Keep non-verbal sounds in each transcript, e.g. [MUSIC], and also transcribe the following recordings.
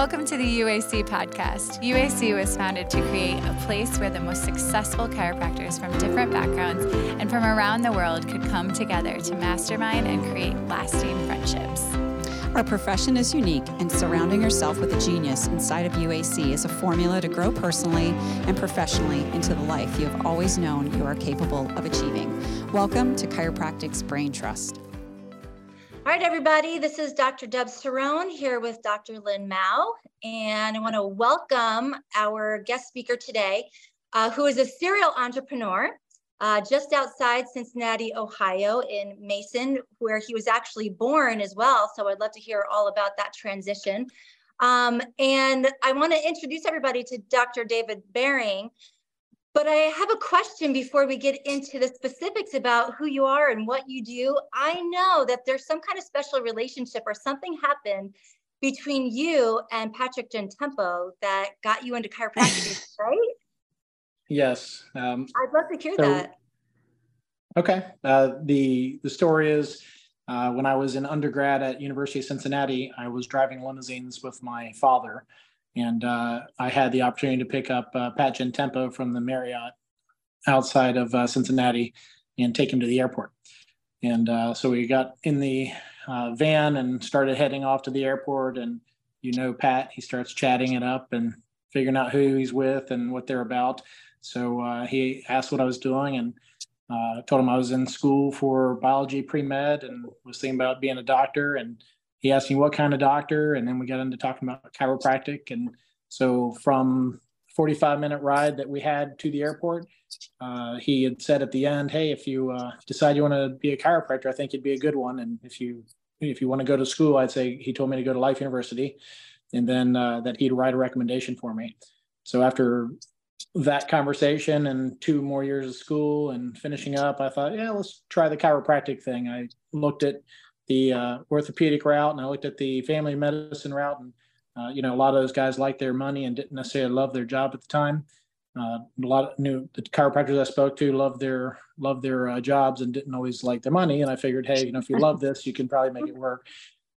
Welcome to the UAC podcast. UAC was founded to create a place where the most successful chiropractors from different backgrounds and from around the world could come together to mastermind and create lasting friendships. Our profession is unique, and surrounding yourself with a genius inside of UAC is a formula to grow personally and professionally into the life you have always known you are capable of achieving. Welcome to Chiropractic's Brain Trust. All right, everybody, this is Dr. Deb Cerrone here with Dr. Lynn Mao, and I want to welcome our guest speaker today, uh, who is a serial entrepreneur uh, just outside Cincinnati, Ohio, in Mason, where he was actually born as well. So I'd love to hear all about that transition. Um, and I want to introduce everybody to Dr. David Berring. But I have a question before we get into the specifics about who you are and what you do. I know that there's some kind of special relationship or something happened between you and Patrick Gentempo that got you into chiropractic, [LAUGHS] right? Yes. Um, I'd love to hear so, that. Okay. Uh, the the story is uh, when I was in undergrad at University of Cincinnati, I was driving limousines with my father, and uh, I had the opportunity to pick up uh, Pat Gentempo from the Marriott outside of uh, Cincinnati and take him to the airport. And uh, so we got in the uh, van and started heading off to the airport. And you know, Pat, he starts chatting it up and figuring out who he's with and what they're about. So uh, he asked what I was doing and uh, told him I was in school for biology pre med and was thinking about being a doctor. And he asked me what kind of doctor, and then we got into talking about chiropractic. And so from 45 minute ride that we had to the airport, uh, he had said at the end, "Hey, if you uh, decide you want to be a chiropractor, I think you'd be a good one. And if you if you want to go to school, I'd say he told me to go to Life University, and then uh, that he'd write a recommendation for me. So after that conversation and two more years of school and finishing up, I thought, yeah, let's try the chiropractic thing. I looked at the uh, orthopedic route and I looked at the family medicine route. And, uh, you know, a lot of those guys liked their money and didn't necessarily love their job at the time. Uh, a lot of new the chiropractors I spoke to loved their loved their uh, jobs and didn't always like their money. And I figured, hey, you know, if you love this, you can probably make it work.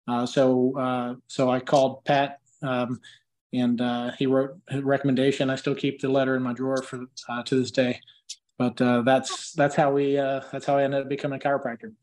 Uh, so uh, so I called Pat um, and he wrote a recommendation. I still keep the letter in my drawer for to this day. But that's that's how we that's how I ended up becoming a chiropractor.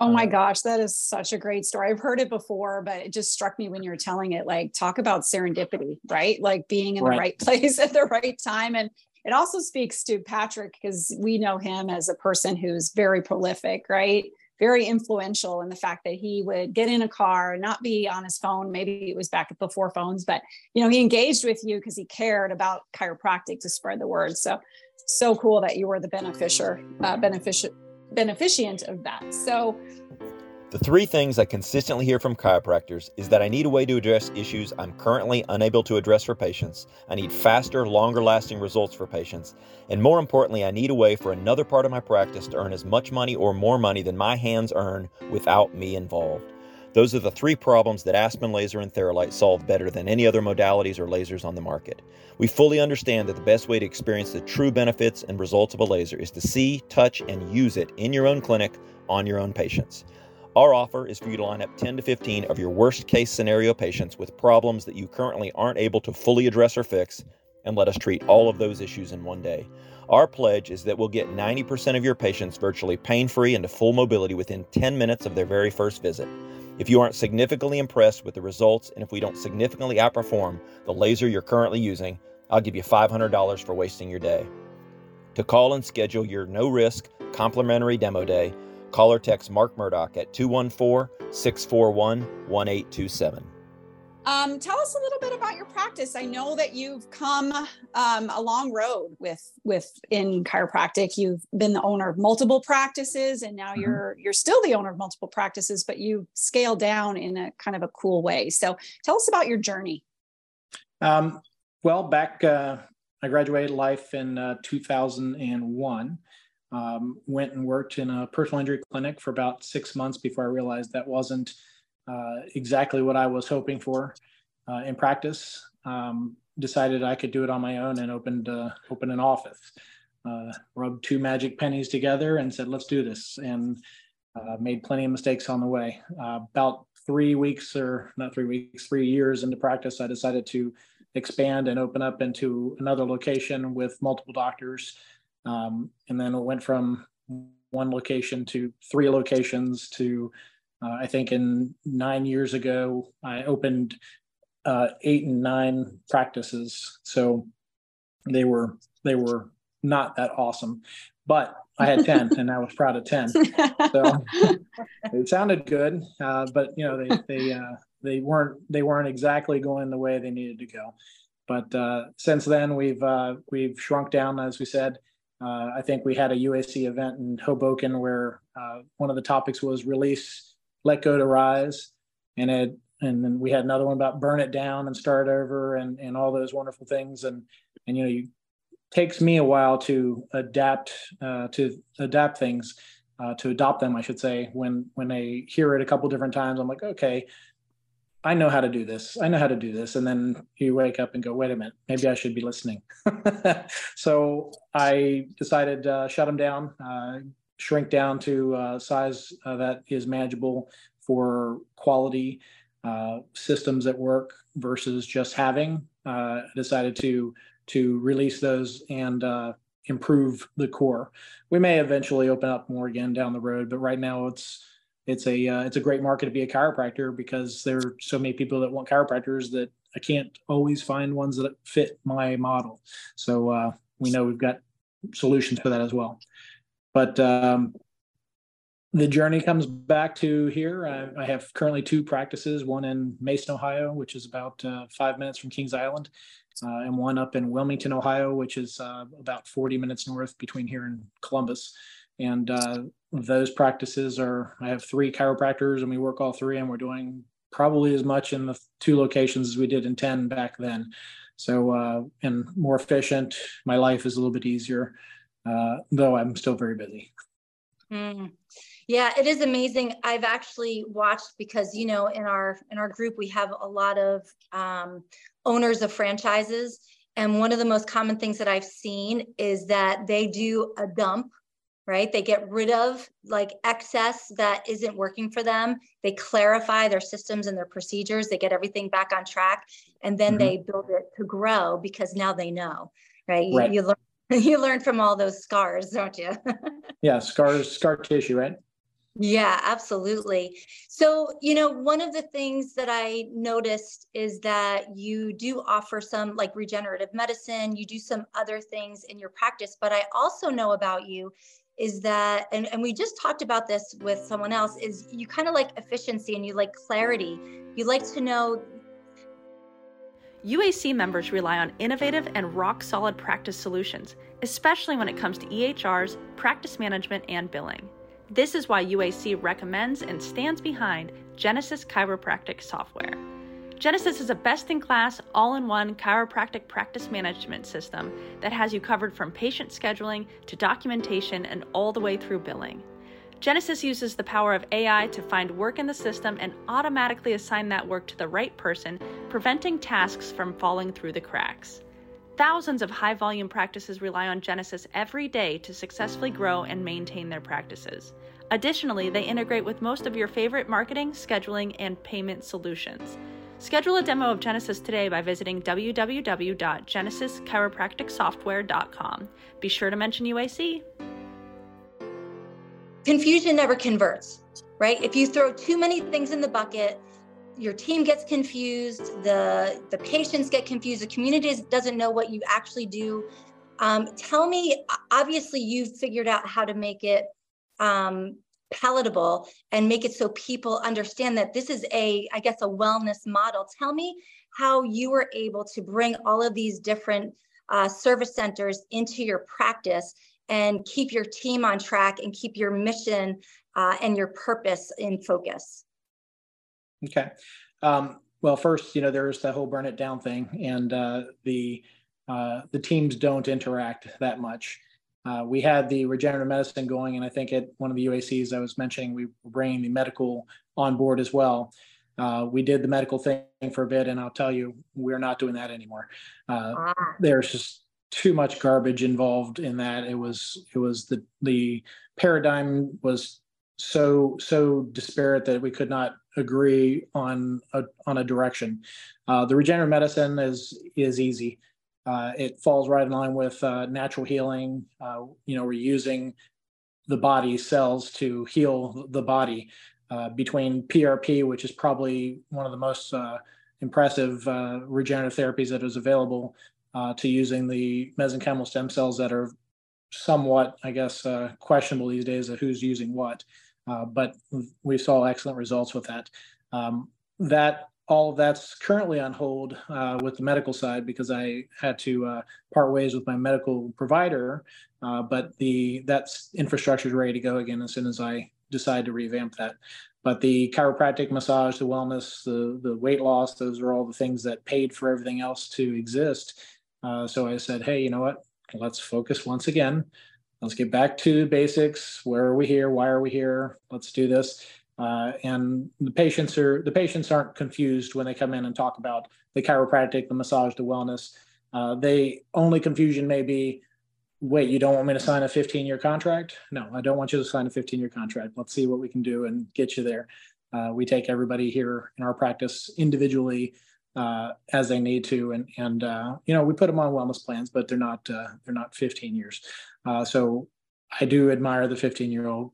Oh my uh, gosh, that is such a great story. I've heard it before, but it just struck me when you were telling it. Like, talk about serendipity, right? Like being in right. the right [LAUGHS] place at the right time. And it also speaks to Patrick because we know him as a person who's very prolific, right? Very influential in the fact that he would get in a car and not be on his phone. Maybe it was back before phones, but you know, he engaged with you because he cared about chiropractic to spread the word. So, so cool that you were the beneficiary, uh, beneficiary beneficient of that. So, the three things I consistently hear from chiropractors is that I need a way to address issues I'm currently unable to address for patients. I need faster, longer lasting results for patients. And more importantly, I need a way for another part of my practice to earn as much money or more money than my hands earn without me involved. Those are the three problems that Aspen Laser and Theralite solve better than any other modalities or lasers on the market. We fully understand that the best way to experience the true benefits and results of a laser is to see, touch, and use it in your own clinic on your own patients. Our offer is for you to line up 10 to 15 of your worst case scenario patients with problems that you currently aren't able to fully address or fix, and let us treat all of those issues in one day. Our pledge is that we'll get 90% of your patients virtually pain free and to full mobility within 10 minutes of their very first visit. If you aren't significantly impressed with the results and if we don't significantly outperform the laser you're currently using, I'll give you $500 for wasting your day. To call and schedule your no risk complimentary demo day, call or text Mark Murdoch at 214 641 1827. Um, tell us a little bit about your practice. I know that you've come um, a long road with with in chiropractic. You've been the owner of multiple practices, and now mm-hmm. you're you're still the owner of multiple practices, but you scale down in a kind of a cool way. So tell us about your journey. Um, well, back uh, I graduated life in uh, 2001. Um, went and worked in a personal injury clinic for about six months before I realized that wasn't uh, exactly what I was hoping for uh, in practice. Um, decided I could do it on my own and opened uh, opened an office. Uh, rubbed two magic pennies together and said, "Let's do this." And uh, made plenty of mistakes on the way. about three weeks or not three weeks, three years into practice, I decided to expand and open up into another location with multiple doctors. Um, and then it went from one location to three locations to, uh, I think in nine years ago, I opened uh, eight and nine practices. So they were, they were not that awesome, but I had 10 and I was proud of 10. So [LAUGHS] it sounded good. Uh, but you know, they, they, uh, they weren't, they weren't exactly going the way they needed to go. But uh, since then we've, uh, we've shrunk down, as we said, uh, I think we had a UAC event in Hoboken where uh, one of the topics was release, let go to rise. And it, and then we had another one about burn it down and start over and, and all those wonderful things. And, and, you know, you takes me a while to adapt, uh, to adapt things, uh, to adopt them, I should say, when, when I hear it a couple different times, I'm like, okay, I know how to do this. I know how to do this. And then you wake up and go, wait a minute, maybe I should be listening. [LAUGHS] so I decided uh, shut them down, uh, shrink down to a size uh, that is manageable for quality uh, systems at work versus just having. Uh, decided to to release those and uh, improve the core. We may eventually open up more again down the road, but right now it's it's a uh, it's a great market to be a chiropractor because there are so many people that want chiropractors that I can't always find ones that fit my model. So uh, we know we've got solutions for that as well. But um, the journey comes back to here. I, I, have currently two practices, one in Mason, Ohio, which is about uh, five minutes from Kings Island, uh, and one up in Wilmington, Ohio, which is uh, about 40 minutes north between here and Columbus. And uh, those practices are, I have three chiropractors and we work all three and we're doing probably as much in the two locations as we did in 10 back then. So, uh, and more efficient. My life is a little bit easier, uh, though I'm still very busy. Mm. Yeah, it is amazing. I've actually watched because you know in our in our group we have a lot of um, owners of franchises, and one of the most common things that I've seen is that they do a dump right? They get rid of like excess that isn't working for them. They clarify their systems and their procedures. They get everything back on track, and then mm-hmm. they build it to grow because now they know, right? right. You, you learn [LAUGHS] you learn from all those scars, don't you? [LAUGHS] yeah, scars, scar tissue, right? Yeah, absolutely. So, you know, one of the things that I noticed is that you do offer some like regenerative medicine, you do some other things in your practice, but I also know about you is that and, and we just talked about this with someone else is you kind of like efficiency and you like clarity you like to know UAC members rely on innovative and rock solid practice solutions, especially when it comes to EHRs, practice management, and billing. This is why UAC recommends and stands behind Genesis Chiropractic software. Genesis is a best in class, all in one chiropractic practice management system that has you covered from patient scheduling to documentation and all the way through billing. Genesis uses the power of AI to find work in the system and automatically assign that work to the right person, preventing tasks from falling through the cracks. Thousands of high volume practices rely on Genesis every day to successfully grow and maintain their practices. Additionally, they integrate with most of your favorite marketing, scheduling, and payment solutions. Schedule a demo of Genesis today by visiting www.genesischiropracticsoftware.com. Be sure to mention UAC. Confusion never converts, right? If you throw too many things in the bucket, your team gets confused, the the patients get confused, the community doesn't know what you actually do. Um, tell me, obviously, you've figured out how to make it um, palatable and make it so people understand that this is a, I guess, a wellness model. Tell me how you were able to bring all of these different uh, service centers into your practice and keep your team on track and keep your mission uh, and your purpose in focus. Okay. Um, well, first, you know, there's the whole burn it down thing, and uh, the uh, the teams don't interact that much. Uh, we had the regenerative medicine going, and I think at one of the UACs I was mentioning, we were bringing the medical on board as well. Uh, we did the medical thing for a bit, and I'll tell you, we're not doing that anymore. Uh, ah. There's just too much garbage involved in that. It was it was the the paradigm was so so disparate that we could not agree on a, on a direction. Uh, the regenerative medicine is is easy. Uh, it falls right in line with uh, natural healing. Uh, you know, we're using the body cells to heal the body. Uh, between PRP, which is probably one of the most uh, impressive regenerative therapies that is available, to using the mesenchymal stem cells that are somewhat, I guess, questionable these days of who's using what. Uh, but we saw excellent results with that. Um, that all of that's currently on hold uh, with the medical side because I had to uh, part ways with my medical provider. Uh, but the that infrastructure is ready to go again as soon as I decide to revamp that. But the chiropractic massage, the wellness, the the weight loss, those are all the things that paid for everything else to exist. Uh, so I said, hey, you know what? Let's focus once again let's get back to basics. Where are we here? Why are we here? Let's do this. Uh, and the patients are the patients aren't confused when they come in and talk about the chiropractic, the massage, the wellness. Uh, they only confusion may be, wait, you don't want me to sign a 15 year contract? No, I don't want you to sign a 15 year contract. Let's see what we can do and get you there. Uh, we take everybody here in our practice individually uh, as they need to, and and uh, you know we put them on wellness plans, but they're not uh, they're not 15 years. Uh, so I do admire the 15 year old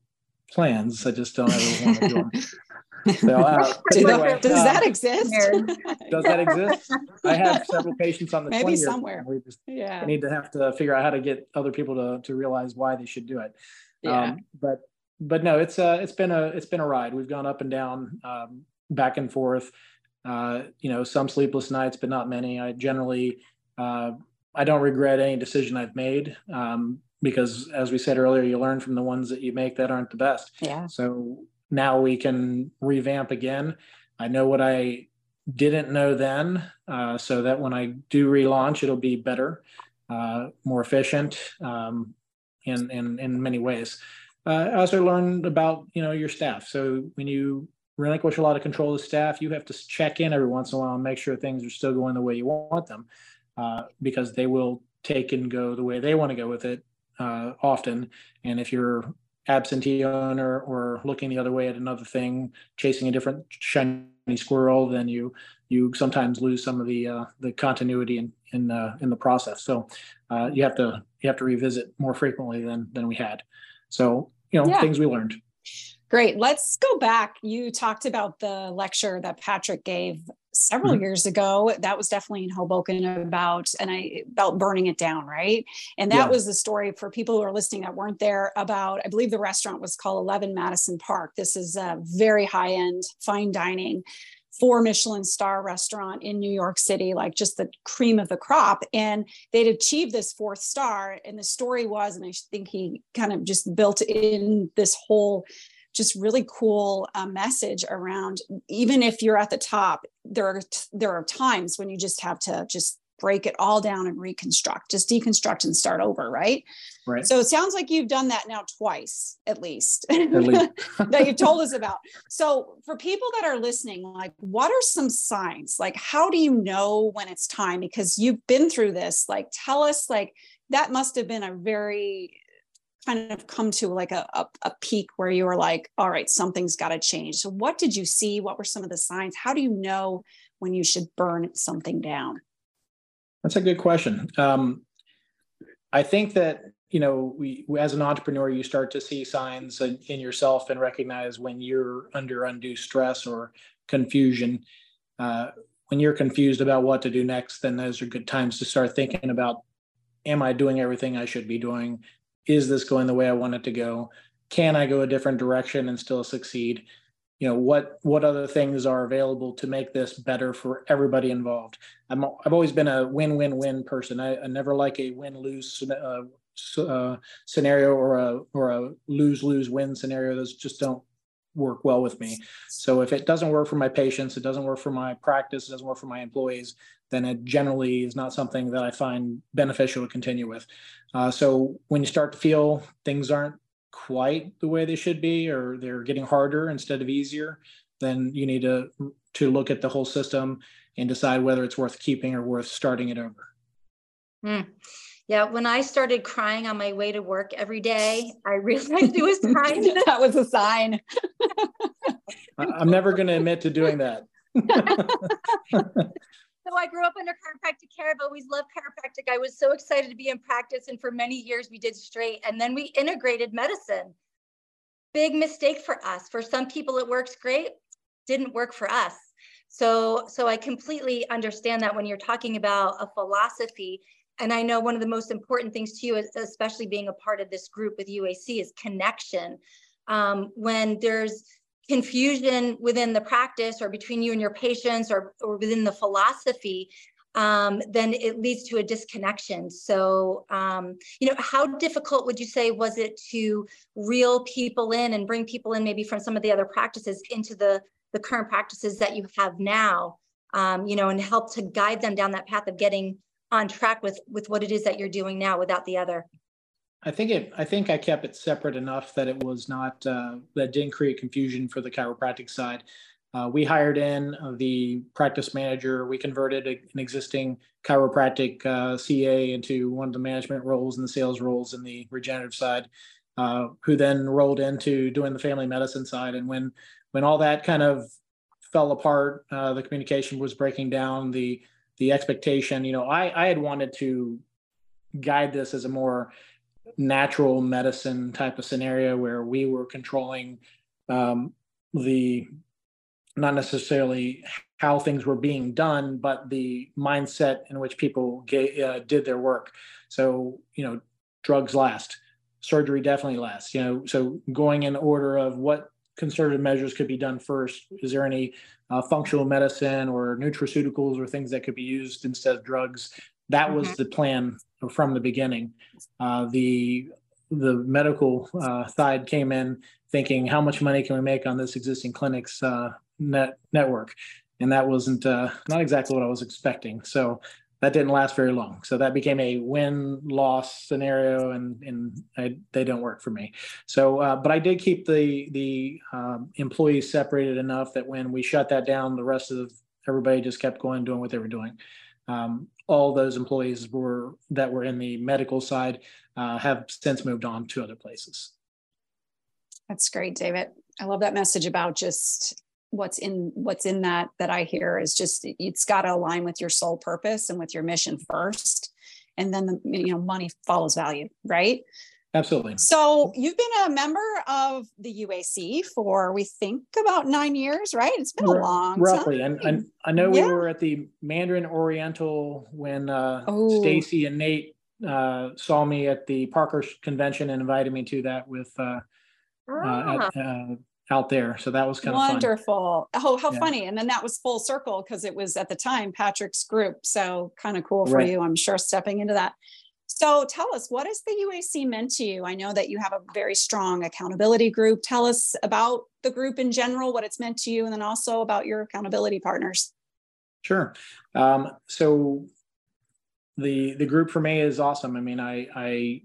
plans. I just don't ever want to do them. [LAUGHS] So, uh, anyway, does uh, that exist? [LAUGHS] does that exist? I have several patients on the maybe somewhere. We just yeah. need to have to figure out how to get other people to to realize why they should do it. Yeah. Um, but but no, it's uh it's been a it's been a ride. We've gone up and down, um, back and forth. Uh, you know, some sleepless nights, but not many. I generally uh, I don't regret any decision I've made. Um, because as we said earlier, you learn from the ones that you make that aren't the best. Yeah. So now we can revamp again. I know what I didn't know then, uh, so that when I do relaunch, it'll be better, uh, more efficient, um, in, in in many ways. Uh, I also learned about you know your staff. So when you relinquish a lot of control of the staff, you have to check in every once in a while and make sure things are still going the way you want them, uh, because they will take and go the way they want to go with it uh, often. And if you're absentee owner or looking the other way at another thing, chasing a different shiny squirrel, then you you sometimes lose some of the uh, the continuity in in uh, in the process. So uh, you have to you have to revisit more frequently than than we had. So you know yeah. things we learned. Great. Let's go back. You talked about the lecture that Patrick gave several mm-hmm. years ago. That was definitely in Hoboken about and I about burning it down, right? And that yeah. was the story for people who are listening that weren't there about I believe the restaurant was called 11 Madison Park. This is a very high-end fine dining four Michelin star restaurant in New York City, like just the cream of the crop. And they'd achieved this fourth star. And the story was, and I think he kind of just built in this whole just really cool uh, message around even if you're at the top there are there are times when you just have to just break it all down and reconstruct just deconstruct and start over right? Right. So it sounds like you've done that now twice at least, at least. [LAUGHS] that you've told us about. So for people that are listening like what are some signs? Like how do you know when it's time? Because you've been through this. Like tell us like that must have been a very kind of come to like a, a, a peak where you were like, all right, something's got to change. So, what did you see? What were some of the signs? How do you know when you should burn something down? That's a good question. Um, I think that you know, we as an entrepreneur, you start to see signs in, in yourself and recognize when you're under undue stress or confusion. Uh, when you're confused about what to do next, then those are good times to start thinking about: Am I doing everything I should be doing? Is this going the way I want it to go? Can I go a different direction and still succeed? You know, what what other things are available to make this better for everybody involved? I'm I've always been a win-win-win person. I, I never like a win-lose uh, uh, scenario or a or a lose-lose-win scenario. Those just don't work well with me. So if it doesn't work for my patients, it doesn't work for my practice, it doesn't work for my employees, then it generally is not something that I find beneficial to continue with. Uh, so when you start to feel things aren't quite the way they should be, or they're getting harder instead of easier, then you need to to look at the whole system and decide whether it's worth keeping or worth starting it over. Mm. Yeah, when I started crying on my way to work every day, [LAUGHS] I realized it was time. [LAUGHS] that was a sign. [LAUGHS] I'm never going to admit to doing that. So I grew up under chiropractic care. I've always loved chiropractic. I was so excited to be in practice. And for many years, we did straight. And then we integrated medicine. Big mistake for us. For some people, it works great, didn't work for us. So, so I completely understand that when you're talking about a philosophy. And I know one of the most important things to you, especially being a part of this group with UAC, is connection. Um, when there's confusion within the practice or between you and your patients or, or within the philosophy, um, then it leads to a disconnection. So, um, you know, how difficult would you say was it to reel people in and bring people in maybe from some of the other practices into the, the current practices that you have now, um, you know, and help to guide them down that path of getting on track with, with what it is that you're doing now without the other? I think it. I think I kept it separate enough that it was not uh, that didn't create confusion for the chiropractic side. Uh, we hired in the practice manager. We converted a, an existing chiropractic uh, CA into one of the management roles and the sales roles in the regenerative side, uh, who then rolled into doing the family medicine side. And when when all that kind of fell apart, uh, the communication was breaking down. The the expectation, you know, I I had wanted to guide this as a more natural medicine type of scenario where we were controlling um, the not necessarily how things were being done, but the mindset in which people uh, did their work. So, you know, drugs last, surgery definitely lasts. You know, so going in order of what conservative measures could be done first. Is there any uh, functional medicine or nutraceuticals or things that could be used instead of drugs? That was mm-hmm. the plan from the beginning. Uh, the the medical uh, side came in thinking, how much money can we make on this existing clinic's uh, net network? And that wasn't uh, not exactly what I was expecting. So that didn't last very long. So that became a win loss scenario, and and I, they don't work for me. So, uh, but I did keep the the um, employees separated enough that when we shut that down, the rest of everybody just kept going doing what they were doing. Um, all those employees were that were in the medical side uh, have since moved on to other places. That's great, David. I love that message about just what's in what's in that that I hear is just it's got to align with your soul purpose and with your mission first, and then the you know money follows value, right? Absolutely. So you've been a member of the UAC for we think about nine years, right? It's been a long roughly. time. And, and I know yeah. we were at the Mandarin Oriental when uh, oh. Stacy and Nate uh, saw me at the Parker convention and invited me to that with uh, uh ah. at, uh, out there. So that was kind of wonderful. Oh, how yeah. funny! And then that was full circle because it was at the time Patrick's group. So kind of cool for right. you, I'm sure, stepping into that. So tell us, what has the UAC meant to you? I know that you have a very strong accountability group. Tell us about the group in general, what it's meant to you, and then also about your accountability partners. Sure. Um, so the the group for me is awesome. I mean, I I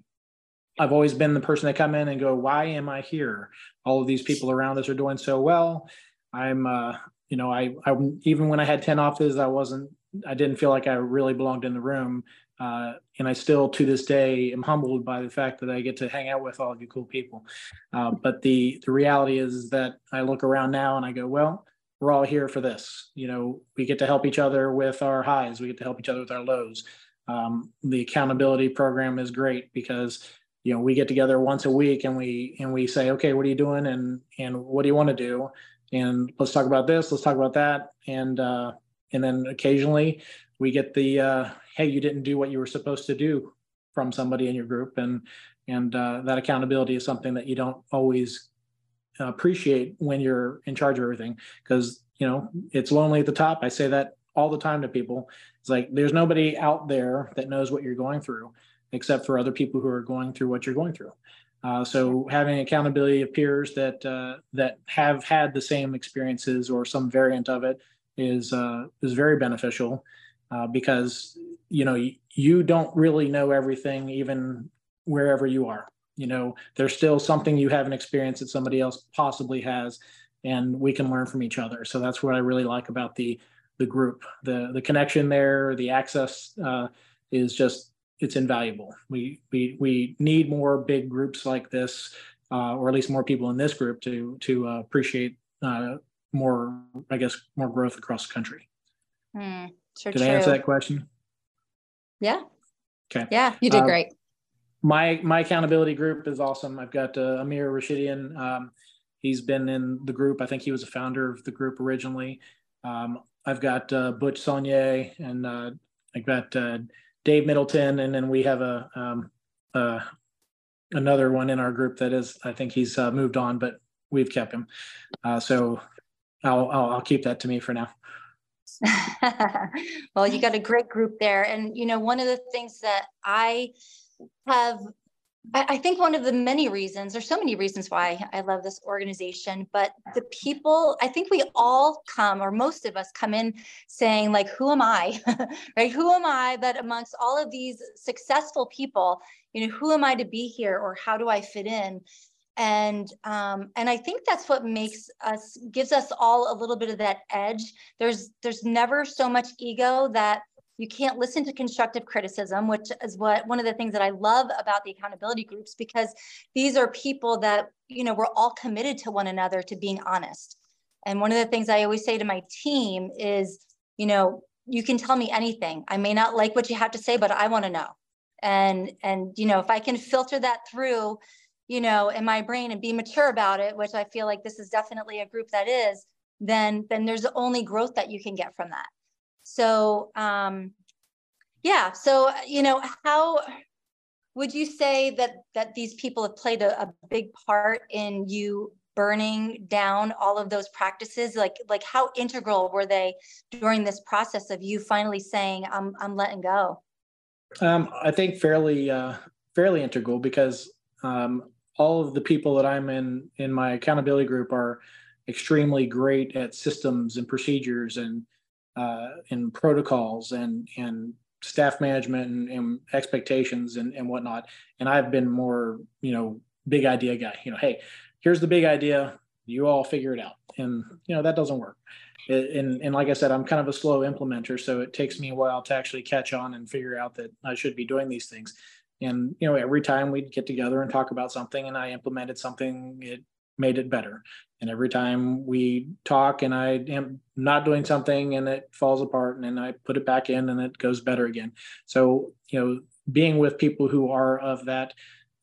I've always been the person that come in and go, why am I here? All of these people around us are doing so well. I'm uh, you know, I, I even when I had 10 offices, I wasn't I didn't feel like I really belonged in the room. Uh, and I still, to this day, am humbled by the fact that I get to hang out with all of you cool people. Uh, but the the reality is that I look around now and I go, well, we're all here for this. You know, we get to help each other with our highs. We get to help each other with our lows. Um, the accountability program is great because you know we get together once a week and we and we say, okay, what are you doing and and what do you want to do? And let's talk about this. Let's talk about that. And uh, and then occasionally we get the uh, hey you didn't do what you were supposed to do from somebody in your group and and uh, that accountability is something that you don't always appreciate when you're in charge of everything because you know it's lonely at the top i say that all the time to people it's like there's nobody out there that knows what you're going through except for other people who are going through what you're going through. Uh, so having accountability of peers that uh, that have had the same experiences or some variant of it is uh, is very beneficial uh, because you know you, don't really know everything even wherever you are. You know there's still something you haven't experienced that somebody else possibly has and we can learn from each other. So that's what i really like about the the group. The the connection there the access uh, is just it's invaluable we we we need more big groups like this uh, or at least more people in this group to to uh, appreciate uh, more, I guess, more growth across the country. Mm, so Did true. I answer that question? Yeah. Okay. Yeah. You did Uh, great. my my accountability group is awesome. I've got uh, Amir Rashidian. Um, he's been in the group. I think he was a founder of the group originally. Um, I've got uh, Butch Saunier and uh, I've got uh, Dave Middleton, and then we have a um, uh, another one in our group that is. I think he's uh, moved on, but we've kept him. Uh, so I'll, I'll I'll keep that to me for now. [LAUGHS] well, you got a great group there. And, you know, one of the things that I have, I, think one of the many reasons, there's so many reasons why I love this organization, but the people, I think we all come, or most of us come in saying, like, who am I? [LAUGHS] right? Who am I that amongst all of these successful people, you know, who am I to be here or how do I fit in? and um, and I think that's what makes us gives us all a little bit of that edge. There's there's never so much ego that you can't listen to constructive criticism, which is what one of the things that I love about the accountability groups because these are people that you know we're all committed to one another to being honest. And one of the things I always say to my team is, you know, you can tell me anything. I may not like what you have to say, but I want to know. And and you know, if I can filter that through you know, in my brain and be mature about it, which I feel like this is definitely a group that is, then then there's only growth that you can get from that. So um yeah, so you know, how would you say that that these people have played a, a big part in you burning down all of those practices? Like like how integral were they during this process of you finally saying i'm i'm letting go um, i think fairly uh, fairly integral because um, all of the people that I'm in in my accountability group are extremely great at systems and procedures and uh, and protocols and and staff management and, and expectations and, and whatnot. And I've been more, you know, big idea guy. You know, hey, here's the big idea. You all figure it out. And you know that doesn't work. And and like I said, I'm kind of a slow implementer, so it takes me a while to actually catch on and figure out that I should be doing these things and you know every time we'd get together and talk about something and i implemented something it made it better and every time we talk and i am not doing something and it falls apart and then i put it back in and it goes better again. So you know being with people who are of that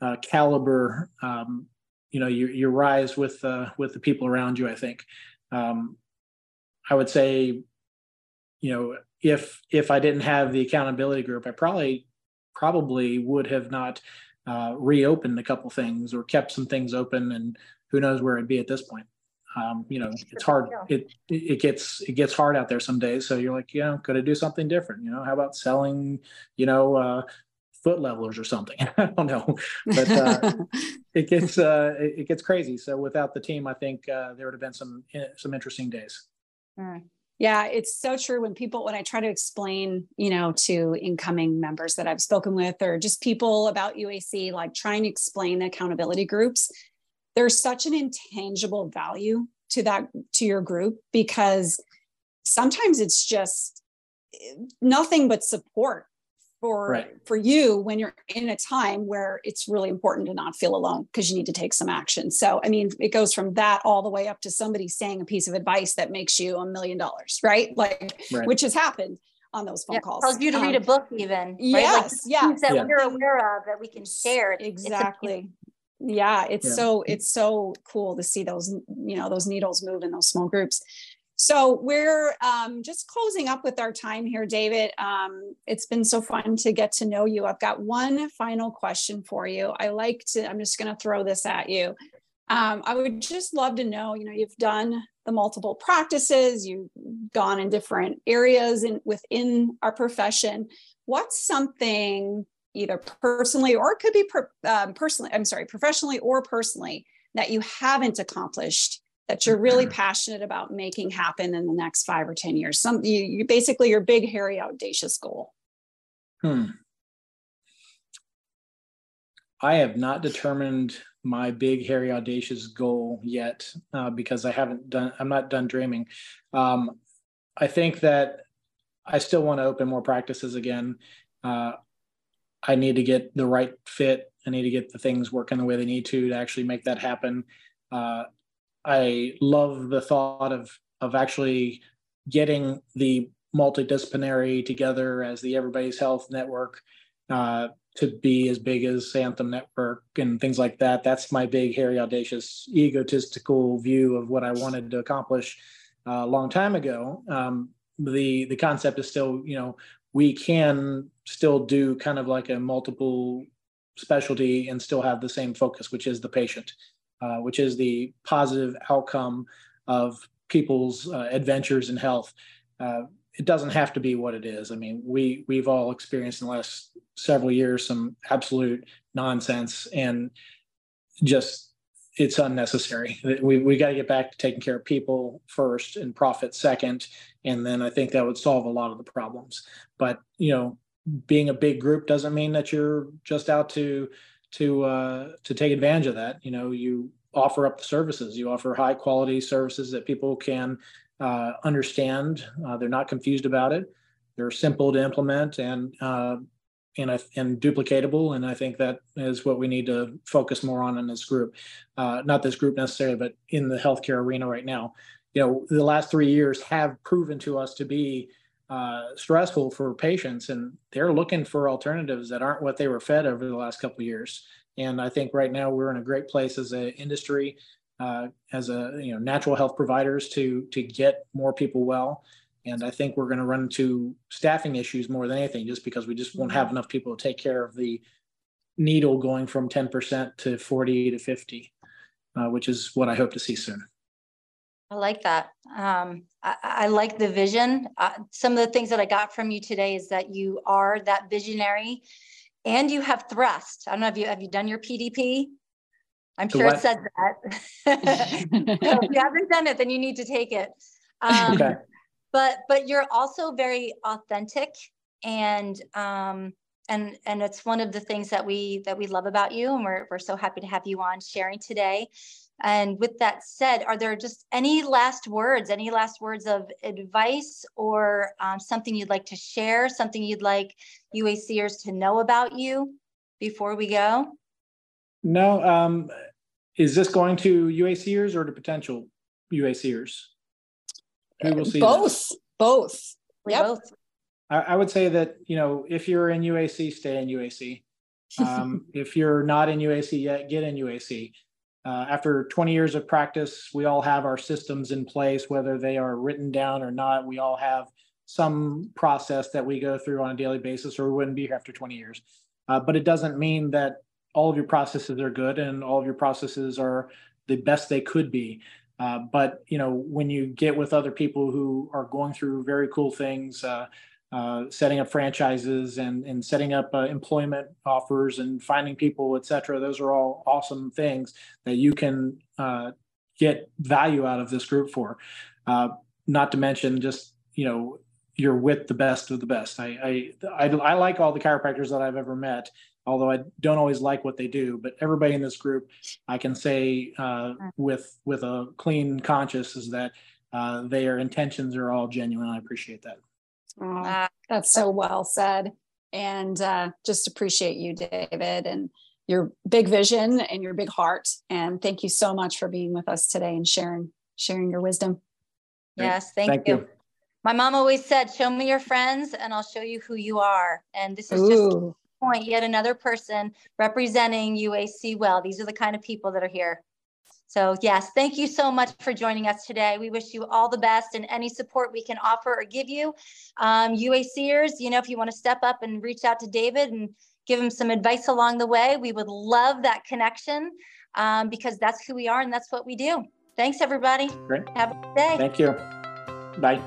uh, caliber um, you know you, you rise with uh, with the people around you i think. Um, i would say you know if if i didn't have the accountability group i probably probably would have not uh, reopened a couple things or kept some things open and who knows where it'd be at this point. Um, you know it's hard it it gets it gets hard out there some days. So you're like you know could i do something different you know? How about selling you know uh, foot levelers or something? [LAUGHS] I don't know. But uh, [LAUGHS] it gets uh, it, it, gets crazy. So without the team i think uh, there would have been some eh, some interesting days. Mm. Yeah, it's so true when people, when I try to explain, you know, to incoming members that I've spoken with or just people about UAC, like trying to explain the accountability groups, there's such an intangible value to that, to your group, because sometimes it's just eh, nothing but support for right. for you when you're in a time where it's really important to not feel alone because you need to take some action. So I mean, it goes from that all the way up to somebody saying a piece of advice that makes you a million dollars, right? Like right. which has happened on those phone yeah, calls. Tells you to um, read a book, even. Yes, right? like, yeah. That yeah. we're aware of that we can share. Exactly. Yeah, it's yeah. so it's so cool to see those you know those needles move in those small groups. So we're um, just closing up with our time here, David. Um, it's been so fun to get to know you. I've got one final question for you. I like to, I'm just going to throw this at you. Um, I would just love to know, you know, you've done the multiple practices, you've gone in different areas and within our profession. What's something either personally or it could be per, um, personally, I'm sorry, professionally or personally that you haven't accomplished that you're really passionate about making happen in the next five or 10 years? Some you, you basically your big, hairy, audacious goal. Hmm. I have not determined my big, hairy, audacious goal yet uh, because I haven't done. I'm not done dreaming. Um, I think that I still want to open more practices again. Uh, I need to get the right fit. I need to get the things working the way they need to to actually make that happen. Uh, I love the thought of of actually getting the multidisciplinary together as the Everybody's Health Network uh, to be as big as Anthem Network and things like that. That's my big, hairy, audacious, egotistical view of what I wanted to accomplish uh, a long time ago. Um, the the concept is still, you know, we can still do kind of like a multiple specialty and still have the same focus, which is the patient, uh, which is the positive outcome of people's uh, adventures in health. Uh, it doesn't have to be what it is. I mean, we we've all experienced in the last several years some absolute nonsense and just it's unnecessary. [LAUGHS] We we got to get back to taking care of people first and profit second, and then I think that would solve a lot of the problems. But you know, being a big group doesn't mean that you're just out to to uh, to take advantage of that. You know, you offer up the services. You offer high quality services that people can uh, understand. Uh, they're not confused about it. They're simple to implement and uh, and and duplicatable. And I think that is what we need to focus more on in this group. Uh, not this group necessarily, but in the healthcare arena right now. You know, the last three years have proven to us to be uh, stressful for patients, and they're looking for alternatives that aren't what they were fed over the last couple of years. And I think right now we're in a great place as an industry uh, as a you know natural health providers to to get more people well. And I think we're going to run into staffing issues more than anything, just because we just won't have mm-hmm. enough people to take care of the needle going from 10% to 40 to 50, uh, which is what I hope to see soon. I like that. Um, I, I, like the vision. Uh, some of the things that I got from you today is that you are that visionary and you have thrust. I don't know if you have you done your PDP? I'm sure it says that. [LAUGHS] so if you haven't done it, then you need to take it. Um, okay. But but you're also very authentic, and um, and and it's one of the things that we that we love about you, and we're we're so happy to have you on sharing today. And with that said, are there just any last words, any last words of advice or um, something you'd like to share, something you'd like UACers to know about you before we go? No. Um, is this going to UACers or to potential UACers? Who will see both. This? Both. Yeah. Both. I, I, would say that you know if you're in UAC, stay in UAC. [LAUGHS] Um, if you're not in UAC yet, get in UAC. Uh, after 20 years of practice, we all have our systems in place, whether they are written down or not. We all have some process that we go through on a daily basis, or we wouldn't be here after 20 years. Uh, but it doesn't mean that all of your processes are good and all of your processes are the best they could be. Uh, but you know, when you get with other people who are going through very cool things, uh, setting up franchises and and setting up uh, employment offers and finding people, et cetera, those are all awesome things that you can uh, get value out of this group for. Uh, not to mention, just you know, you're with the best of the best. I I, I, I like all the chiropractors that I've ever met, although I don't always like what they do. But everybody in this group, I can say uh, with with a clean conscience is that their intentions are all genuine. I appreciate that. Oh, that's so well said, and uh, just appreciate you, David, and your big vision and your big heart. And thank you so much for being with us today and sharing sharing your wisdom. Yes, thank, thank you. you. My mom always said, "Show me your friends, and I'll show you who you are." And this is Ooh. just point, yet another person representing UAC well. These are the kind of people that are here. So yes, thank you so much for joining us today. We wish you all the best and any support we can offer or give you. Um, UACers, you know, if you want to step up and reach out to David and give him some advice along the way, we would love that connection um, because that's who we are and that's what we do. Thanks, everybody. Great. Have a good day. Thank you. Bye.